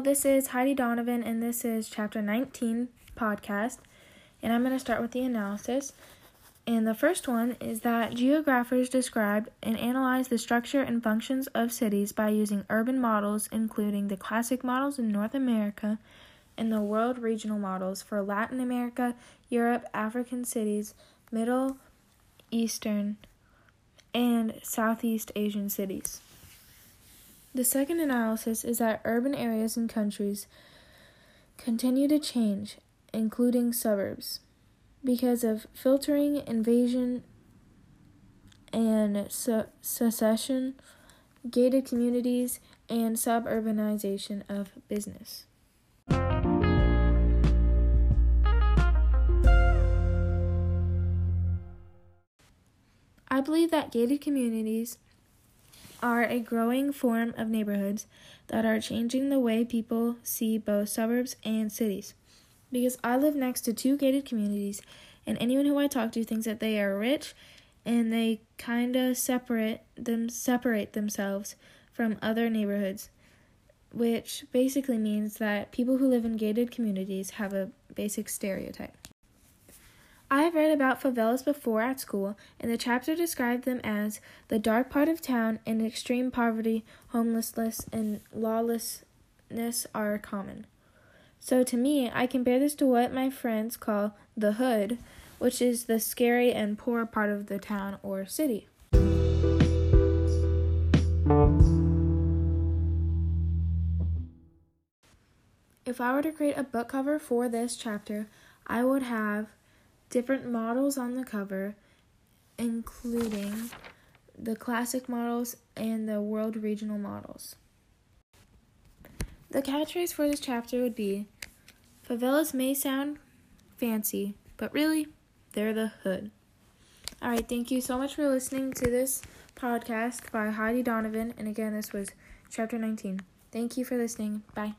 So, this is Heidi Donovan, and this is chapter 19 podcast. And I'm going to start with the analysis. And the first one is that geographers described and analyzed the structure and functions of cities by using urban models, including the classic models in North America and the world regional models for Latin America, Europe, African cities, Middle Eastern, and Southeast Asian cities. The second analysis is that urban areas and countries continue to change, including suburbs, because of filtering, invasion, and succession, gated communities, and suburbanization of business. I believe that gated communities are a growing form of neighborhoods that are changing the way people see both suburbs and cities. Because I live next to two gated communities, and anyone who I talk to thinks that they are rich and they kind of separate them separate themselves from other neighborhoods, which basically means that people who live in gated communities have a basic stereotype. I have read about favelas before at school, and the chapter described them as the dark part of town and extreme poverty, homelessness, and lawlessness are common. So to me, I compare this to what my friends call the hood, which is the scary and poor part of the town or city. If I were to create a book cover for this chapter, I would have different models on the cover, including the classic models and the world regional models. The catchphrase for this chapter would be Favelas may sound fancy, but really, they're the hood. All right, thank you so much for listening to this podcast by Heidi Donovan. And again, this was chapter 19. Thank you for listening. Bye.